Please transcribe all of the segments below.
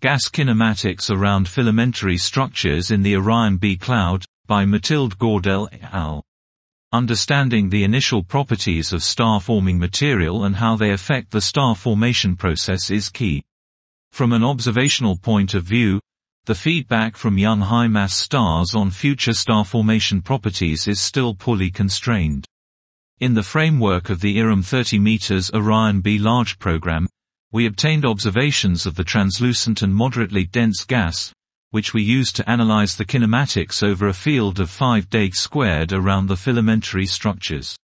Gas Kinematics Around Filamentary Structures in the Orion B Cloud, by Mathilde Gaudel et al. Understanding the initial properties of star-forming material and how they affect the star formation process is key. From an observational point of view, the feedback from young high-mass stars on future star formation properties is still poorly constrained. In the framework of the IRAM 30 meters Orion B Large program, we obtained observations of the translucent and moderately dense gas, which we used to analyze the kinematics over a field of 5 deg squared around the filamentary structures.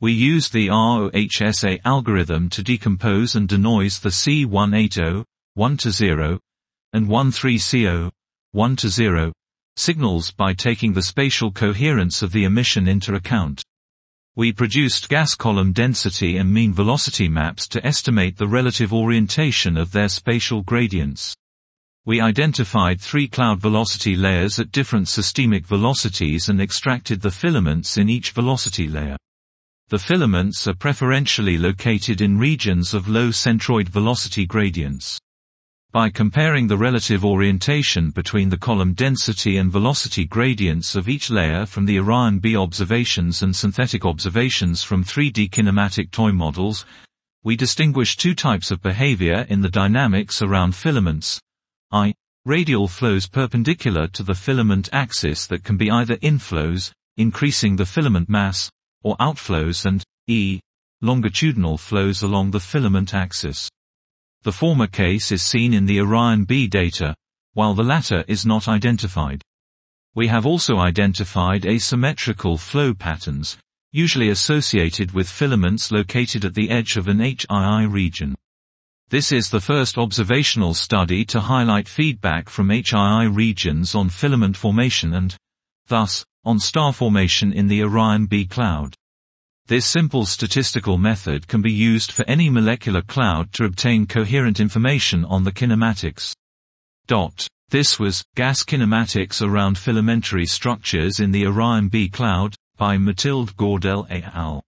We used the ROHSA algorithm to decompose and denoise the C18O, 1 to 0, and 13CO, 1 to 0, signals by taking the spatial coherence of the emission into account. We produced gas column density and mean velocity maps to estimate the relative orientation of their spatial gradients. We identified three cloud velocity layers at different systemic velocities and extracted the filaments in each velocity layer. The filaments are preferentially located in regions of low centroid velocity gradients. By comparing the relative orientation between the column density and velocity gradients of each layer from the Orion B observations and synthetic observations from 3D kinematic toy models, we distinguish two types of behavior in the dynamics around filaments. I. Radial flows perpendicular to the filament axis that can be either inflows, increasing the filament mass, or outflows and E. Longitudinal flows along the filament axis. The former case is seen in the Orion B data, while the latter is not identified. We have also identified asymmetrical flow patterns, usually associated with filaments located at the edge of an HII region. This is the first observational study to highlight feedback from HII regions on filament formation and, thus, on star formation in the Orion B cloud. This simple statistical method can be used for any molecular cloud to obtain coherent information on the kinematics. Dot. This was Gas Kinematics Around Filamentary Structures in the Orion B Cloud by Mathilde Gaudel et al.